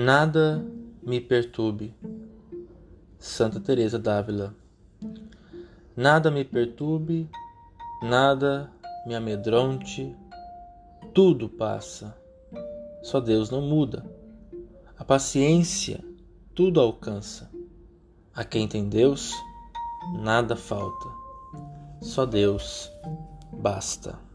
Nada me perturbe. Santa Teresa d'Ávila. Nada me perturbe, nada me amedronte, tudo passa. Só Deus não muda. A paciência tudo alcança. A quem tem Deus, nada falta. Só Deus basta.